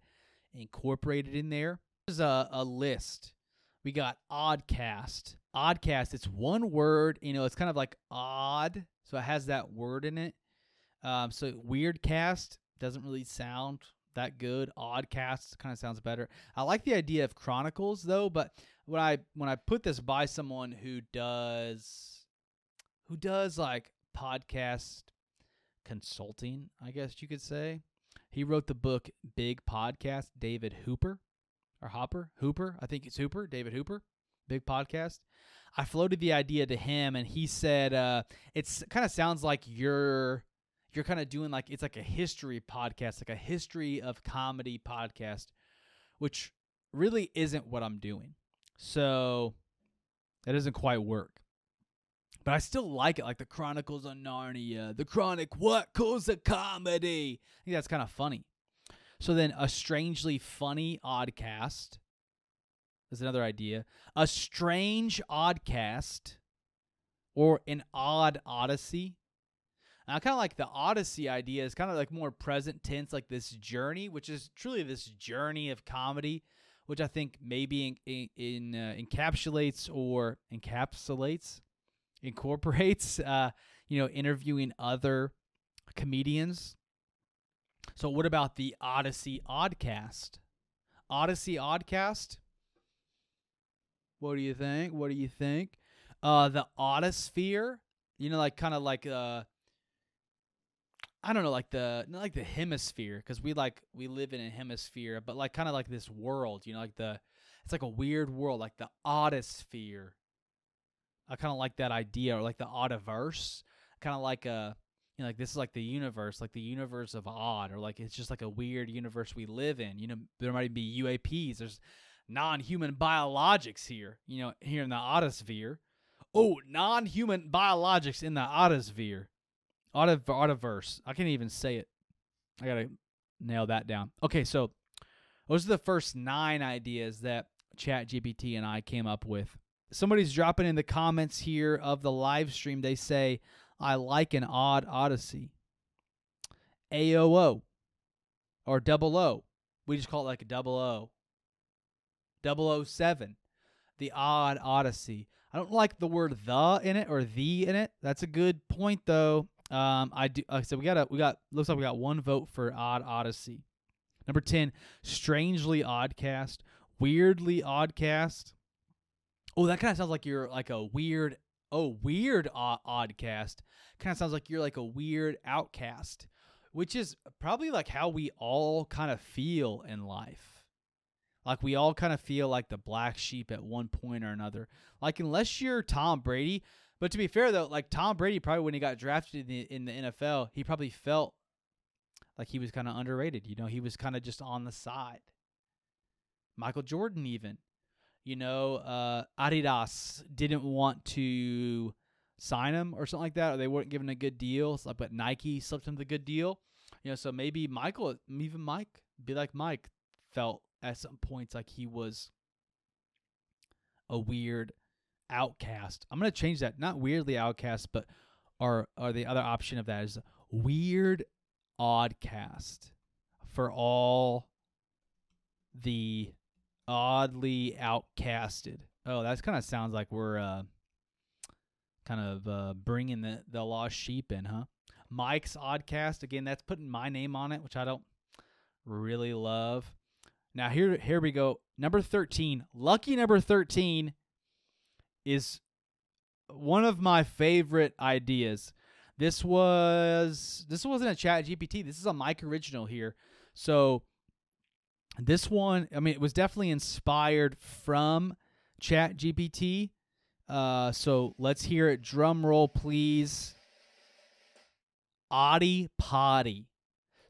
incorporated in there. There's a, a list. We got Oddcast. Oddcast, it's one word, you know, it's kind of like odd, so it has that word in it. Um, so Weirdcast doesn't really sound that good. Oddcast kind of sounds better. I like the idea of chronicles though, but when I when I put this by someone who does who does like podcast consulting, I guess you could say. He wrote the book Big Podcast, David Hooper or Hopper, Hooper, I think it's Hooper, David Hooper, Big Podcast. I floated the idea to him and he said uh it's kind of sounds like you're you're kind of doing like it's like a history podcast, like a history of comedy podcast, which really isn't what I'm doing. So that doesn't quite work. but I still like it, like the Chronicles of Narnia, the Chronic What Caused a Comedy. I think that's kind of funny. So then, a strangely funny oddcast is another idea. A strange oddcast, or an odd odyssey. I kind of like the Odyssey idea is kind of like more present tense, like this journey, which is truly this journey of comedy, which I think maybe in, in, uh, encapsulates or encapsulates, incorporates, uh, you know, interviewing other comedians. So, what about the Odyssey Oddcast? Odyssey Oddcast. What do you think? What do you think? Uh, the Oddisphere. You know, like kind of like uh I don't know, like the not like the hemisphere, because we like we live in a hemisphere, but like kind of like this world, you know, like the it's like a weird world, like the oddisphere. I kind of like that idea, or like the oddiverse, kind of like a you know, like this is like the universe, like the universe of odd, or like it's just like a weird universe we live in. You know, there might be UAPs. There's non-human biologics here. You know, here in the oddisphere. Oh, non-human biologics in the oddisphere. Auto, Autoverse. I can't even say it. I gotta nail that down. Okay, so those are the first nine ideas that ChatGPT and I came up with. Somebody's dropping in the comments here of the live stream. They say, I like an odd odyssey. AOO or double O. We just call it like a double O. 007. The odd odyssey. I don't like the word the in it or the in it. That's a good point though. Um, I do. Like I said, we got a we got looks like we got one vote for Odd Odyssey. Number ten, strangely oddcast, weirdly oddcast. Oh, that kind of sounds like you're like a weird. Oh, weird odd, oddcast. Kind of sounds like you're like a weird outcast, which is probably like how we all kind of feel in life. Like we all kind of feel like the black sheep at one point or another. Like unless you're Tom Brady, but to be fair though, like Tom Brady probably when he got drafted in the, in the NFL, he probably felt like he was kind of underrated. You know, he was kind of just on the side. Michael Jordan even, you know, uh, Adidas didn't want to sign him or something like that, or they weren't given a good deal. So, but Nike slipped him the good deal. You know, so maybe Michael, even Mike, be like Mike, felt at some points like he was a weird outcast. I'm gonna change that. Not weirdly outcast, but or or the other option of that is weird oddcast for all the oddly outcasted. Oh, that kind of sounds like we're uh, kind of uh, bringing the the lost sheep in, huh? Mike's Oddcast again. That's putting my name on it, which I don't really love. Now here here we go. Number thirteen, lucky number thirteen is one of my favorite ideas. This was this wasn't a chat GPT. This is a Mike original here. So this one, I mean, it was definitely inspired from chat GPT. Uh, so let's hear it. Drum roll, please. Oddie potty.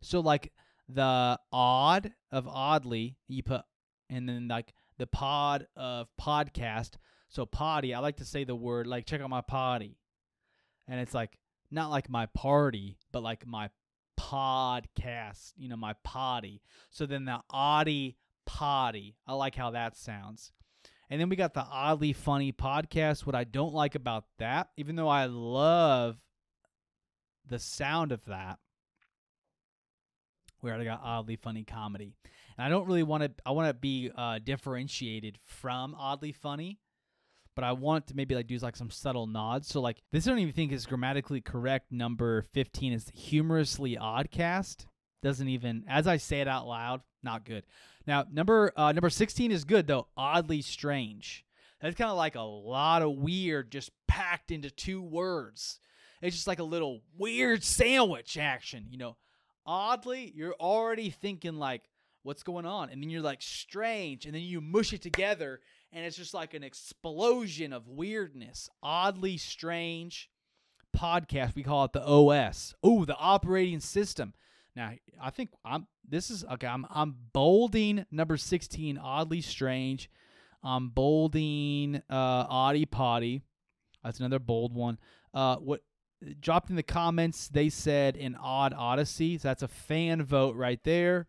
So like the odd of oddly, you put, and then like the pod of podcast. So potty, I like to say the word like check out my potty. And it's like not like my party, but like my podcast, you know, my potty. So then the oddie potty. I like how that sounds. And then we got the oddly funny podcast. What I don't like about that, even though I love the sound of that, we already got oddly funny comedy. And I don't really want to, I want to be uh, differentiated from oddly funny but I want to maybe like do like some subtle nods. So like this I don't even think is grammatically correct. Number fifteen is humorously oddcast. Doesn't even as I say it out loud, not good. Now number uh, number sixteen is good though. Oddly strange. That's kind of like a lot of weird just packed into two words. It's just like a little weird sandwich action, you know. Oddly, you're already thinking like, what's going on? And then you're like strange, and then you mush it together, and it's just like an explosion of weirdness. Oddly strange podcast. We call it the OS. Oh, the operating system. Now, I think I'm this is okay, I'm I'm bolding number 16 oddly strange. I'm bolding uh Oddy Potty. That's another bold one. Uh, what dropped in the comments? They said an odd Odyssey. So that's a fan vote right there.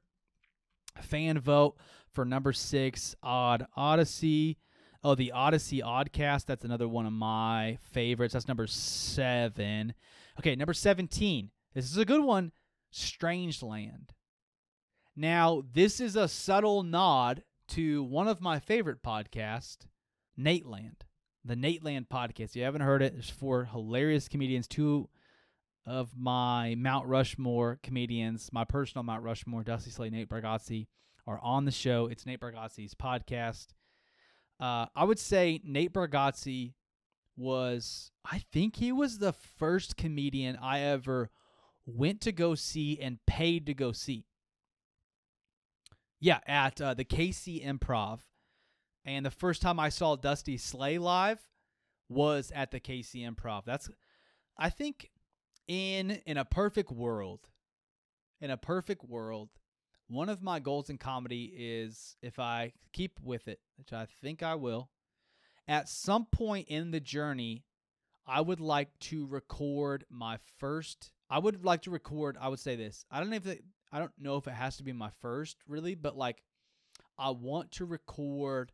Fan vote for number six, Odd Odyssey. Oh, the Odyssey Oddcast. That's another one of my favorites. That's number seven. Okay, number 17. This is a good one. Strangeland. Now, this is a subtle nod to one of my favorite podcasts, Nateland. The Nateland podcast. If you haven't heard it, it's for hilarious comedians, two of my Mount Rushmore comedians, my personal Mount Rushmore, Dusty Slay, Nate Bargatze, are on the show. It's Nate Bargatze's podcast. Uh, I would say Nate Bargatze was, I think he was the first comedian I ever went to go see and paid to go see. Yeah, at uh, the KC Improv. And the first time I saw Dusty Slay live was at the KC Improv. That's, I think, in in a perfect world, in a perfect world, one of my goals in comedy is if I keep with it, which I think I will, at some point in the journey, I would like to record my first. I would like to record. I would say this. I don't know if it, I don't know if it has to be my first really, but like I want to record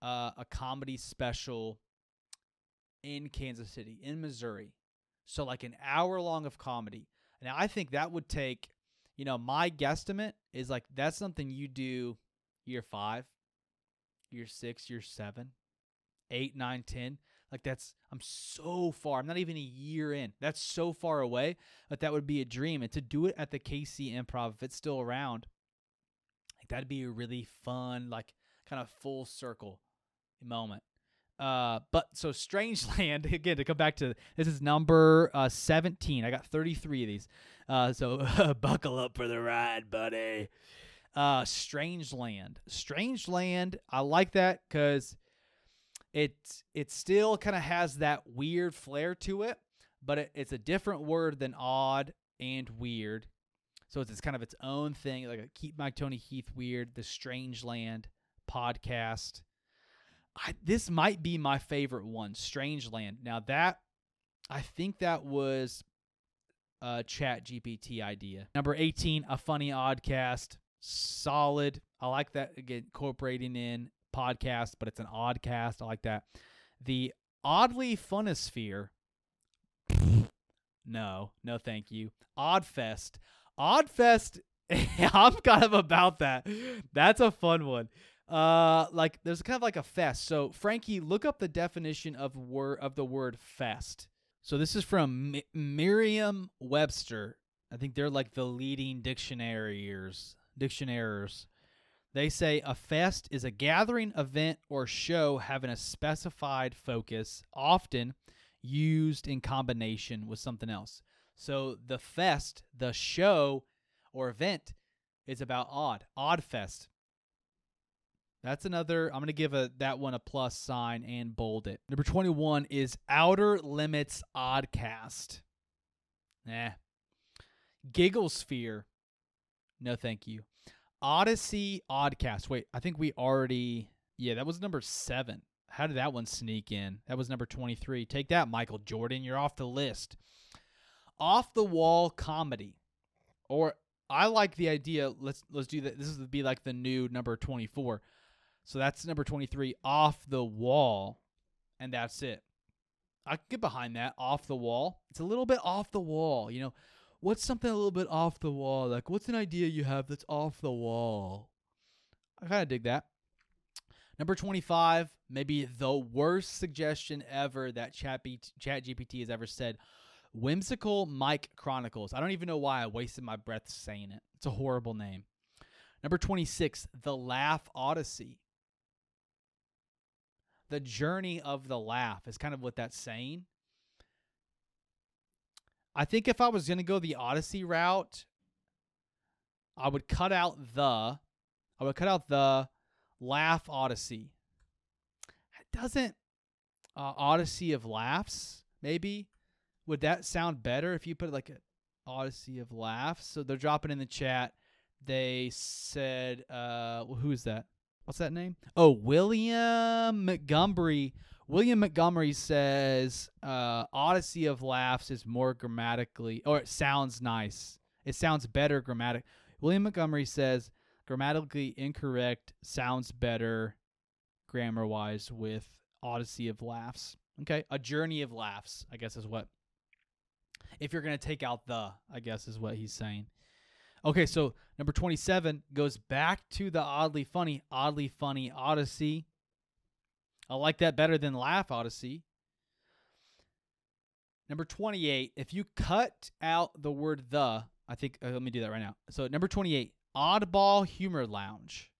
uh, a comedy special in Kansas City, in Missouri. So like an hour long of comedy. Now I think that would take, you know, my guesstimate is like that's something you do year five, year six, year seven, eight, nine, ten. Like that's I'm so far. I'm not even a year in. That's so far away. But that would be a dream. And to do it at the KC Improv, if it's still around, like that'd be a really fun, like kind of full circle moment. Uh, but so Strangeland again to come back to this is number uh, 17. I got 33 of these. Uh, so buckle up for the ride, buddy. Uh, Strangeland, Strangeland. I like that because it it still kind of has that weird flair to it, but it, it's a different word than odd and weird. So it's, it's kind of its own thing. Like keep Mike Tony Heath weird, the Strangeland podcast. I, this might be my favorite one, Strangeland. Now that I think that was a Chat GPT idea. Number 18, a funny oddcast. Solid. I like that again, incorporating in podcast, but it's an oddcast. I like that. The oddly funosphere. no, no, thank you. Oddfest. Oddfest. I'm kind of about that. That's a fun one. Uh, like there's kind of like a fest. So Frankie, look up the definition of word of the word fest. So this is from M- Merriam-Webster. I think they're like the leading dictionaries. Dictionaries. They say a fest is a gathering, event, or show having a specified focus, often used in combination with something else. So the fest, the show or event, is about odd. Odd fest. That's another. I'm gonna give a that one a plus sign and bold it. Number 21 is Outer Limits Oddcast. Nah. Giggle Sphere. No, thank you. Odyssey Oddcast. Wait, I think we already. Yeah, that was number seven. How did that one sneak in? That was number 23. Take that, Michael Jordan. You're off the list. Off the wall comedy. Or I like the idea. Let's let's do that. This would be like the new number 24 so that's number 23, off the wall. And that's it. I can get behind that, off the wall. It's a little bit off the wall. You know, what's something a little bit off the wall? Like, what's an idea you have that's off the wall? I kind of dig that. Number 25, maybe the worst suggestion ever that Chat, B- Chat GPT has ever said. Whimsical Mike Chronicles. I don't even know why I wasted my breath saying it. It's a horrible name. Number 26, The Laugh Odyssey the journey of the laugh is kind of what that's saying. I think if I was going to go the Odyssey route, I would cut out the I would cut out the laugh Odyssey. It doesn't uh, Odyssey of laughs maybe would that sound better if you put it like a Odyssey of laughs? So they're dropping in the chat. They said, uh, well, who is that? What's that name? Oh, William Montgomery William Montgomery says uh, Odyssey of Laughs is more grammatically, or it sounds nice. It sounds better grammatic. William Montgomery says grammatically incorrect sounds better grammar wise with Odyssey of Laughs. Okay, a journey of laughs, I guess is what. If you're going to take out the, I guess is what he's saying. Okay, so number 27 goes back to the oddly funny, oddly funny Odyssey. I like that better than Laugh Odyssey. Number 28, if you cut out the word the, I think, uh, let me do that right now. So, number 28, Oddball Humor Lounge.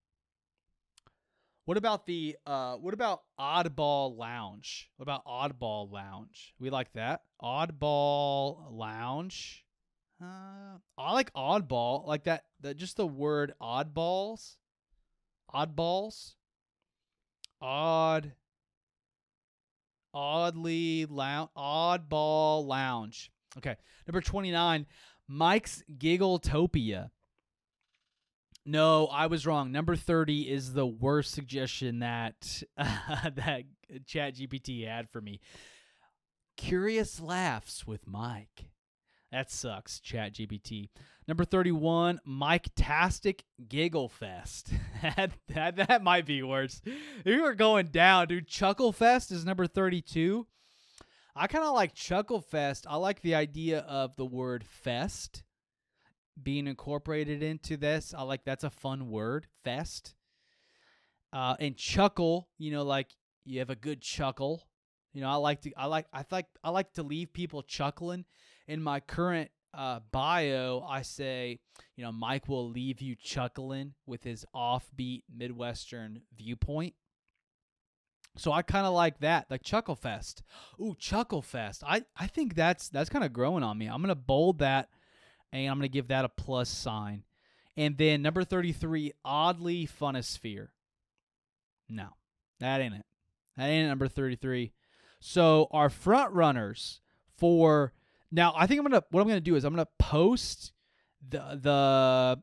What about the uh what about Oddball Lounge? What about Oddball Lounge? We like that. Oddball Lounge. Uh, I like oddball, like that. That just the word oddballs, oddballs, odd, oddly lounge, oddball lounge. Okay, number twenty nine, Mike's Giggletopia. No, I was wrong. Number thirty is the worst suggestion that uh, that Chat GPT had for me. Curious laughs with Mike. That sucks, Chat GPT. Number 31, Mike Tastic Giggle Fest. that, that, that might be worse. You are going down, dude. Chuckle Fest is number 32. I kind of like Chuckle Fest. I like the idea of the word fest being incorporated into this. I like that's a fun word, fest. Uh, and chuckle, you know, like you have a good chuckle. You know, I like to, I like, I like, I like to leave people chuckling in my current uh, bio, I say, you know, Mike will leave you chuckling with his offbeat Midwestern viewpoint. So I kind of like that, like Chuckle Fest. Ooh, Chuckle Fest. I, I think that's that's kind of growing on me. I'm gonna bold that, and I'm gonna give that a plus sign. And then number 33, oddly funosphere. No, that ain't it. That ain't number 33. So our front runners for now, I think I'm gonna what I'm gonna do is I'm gonna post the the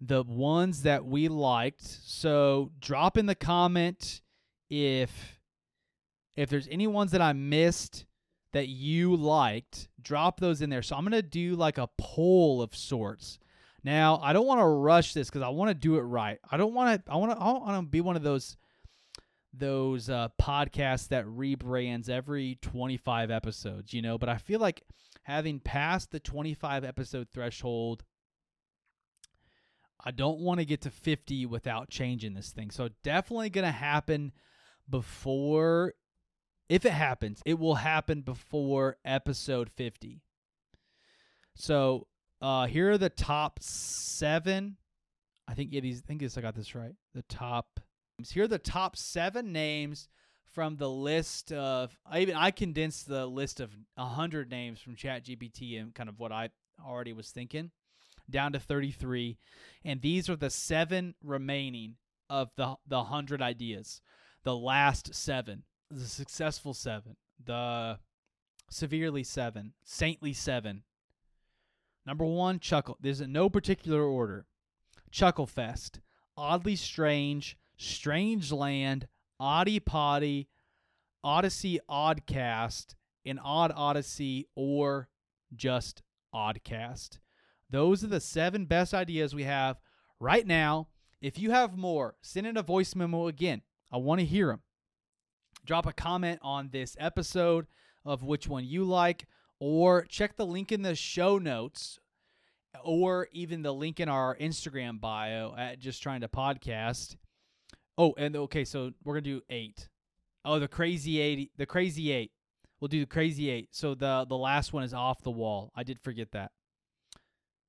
the ones that we liked. So drop in the comment if if there's any ones that I missed that you liked, drop those in there. So I'm gonna do like a poll of sorts. Now I don't want to rush this because I want to do it right. I don't want to. I want to. I want to be one of those those uh, podcasts that rebrands every 25 episodes, you know, but I feel like having passed the 25 episode threshold, I don't want to get to 50 without changing this thing. So definitely going to happen before if it happens, it will happen before episode 50. So, uh here are the top 7 I think yeah, these I think this I got this right. The top here are the top seven names from the list of. I even I condensed the list of hundred names from ChatGPT and kind of what I already was thinking down to 33 and these are the seven remaining of the the 100 ideas. The last seven the successful seven the severely seven saintly seven. Number one chuckle. There's no particular order. Chuckle fest. Oddly strange Strange Land, Oddie Potty, Odyssey Oddcast, an Odd Odyssey, or just Oddcast. Those are the seven best ideas we have right now. If you have more, send in a voice memo again. I want to hear them. Drop a comment on this episode of which one you like, or check the link in the show notes, or even the link in our Instagram bio at Just Trying to Podcast Oh, and okay, so we're gonna do eight. Oh, the crazy eight. The crazy eight. We'll do the crazy eight. So the the last one is off the wall. I did forget that.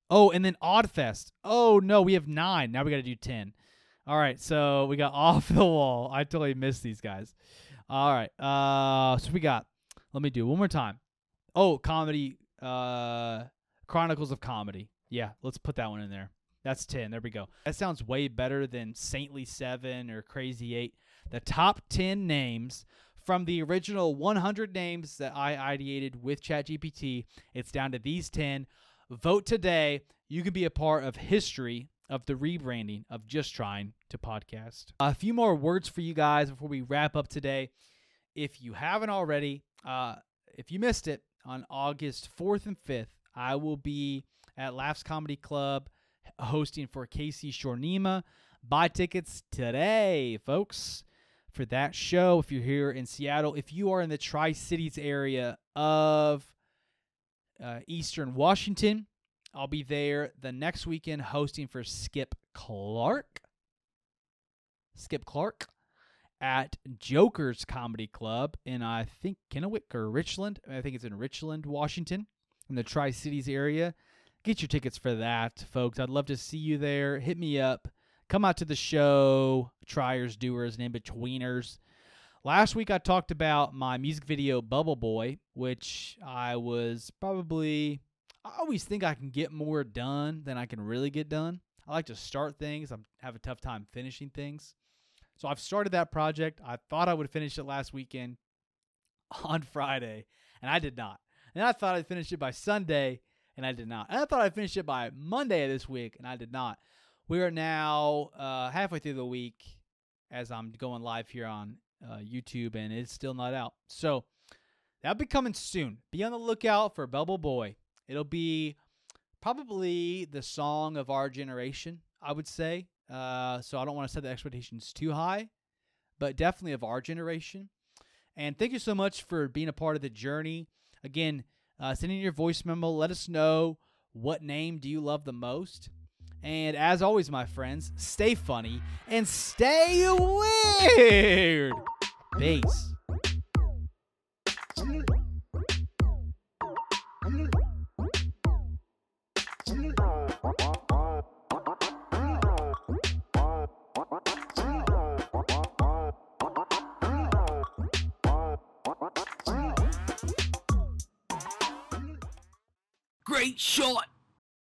Oh, and then Oddfest. Oh no, we have nine. Now we got to do ten. All right, so we got off the wall. I totally missed these guys. All right, uh, so we got. Let me do one more time. Oh, comedy. Uh, Chronicles of Comedy. Yeah, let's put that one in there. That's 10. There we go. That sounds way better than Saintly 7 or Crazy 8. The top 10 names from the original 100 names that I ideated with ChatGPT, it's down to these 10. Vote today. You can be a part of history of the rebranding of Just Trying to Podcast. A few more words for you guys before we wrap up today. if you haven't already, uh, if you missed it, on August 4th and 5th, I will be at Laughs Comedy Club hosting for Casey Shornima. Buy tickets today, folks, for that show. If you're here in Seattle, if you are in the Tri Cities area of uh, Eastern Washington, I'll be there the next weekend hosting for Skip Clark. Skip Clark at Joker's Comedy Club in I think Kennewick or Richland. I think it's in Richland, Washington, in the Tri Cities area. Get your tickets for that, folks. I'd love to see you there. Hit me up. Come out to the show, triers, doers, and in betweeners. Last week I talked about my music video Bubble Boy, which I was probably I always think I can get more done than I can really get done. I like to start things. I have a tough time finishing things. So I've started that project. I thought I would finish it last weekend on Friday, and I did not. And I thought I'd finish it by Sunday, and I did not. And I thought I'd finish it by Monday of this week, and I did not. We are now uh, halfway through the week as I'm going live here on uh, YouTube, and it's still not out. So that'll be coming soon. Be on the lookout for Bubble Boy. It'll be probably the song of our generation, I would say. Uh, so I don't want to set the expectations too high, but definitely of our generation. And thank you so much for being a part of the journey. Again, uh, send in your voice memo. Let us know what name do you love the most. And as always, my friends, stay funny and stay weird. Peace.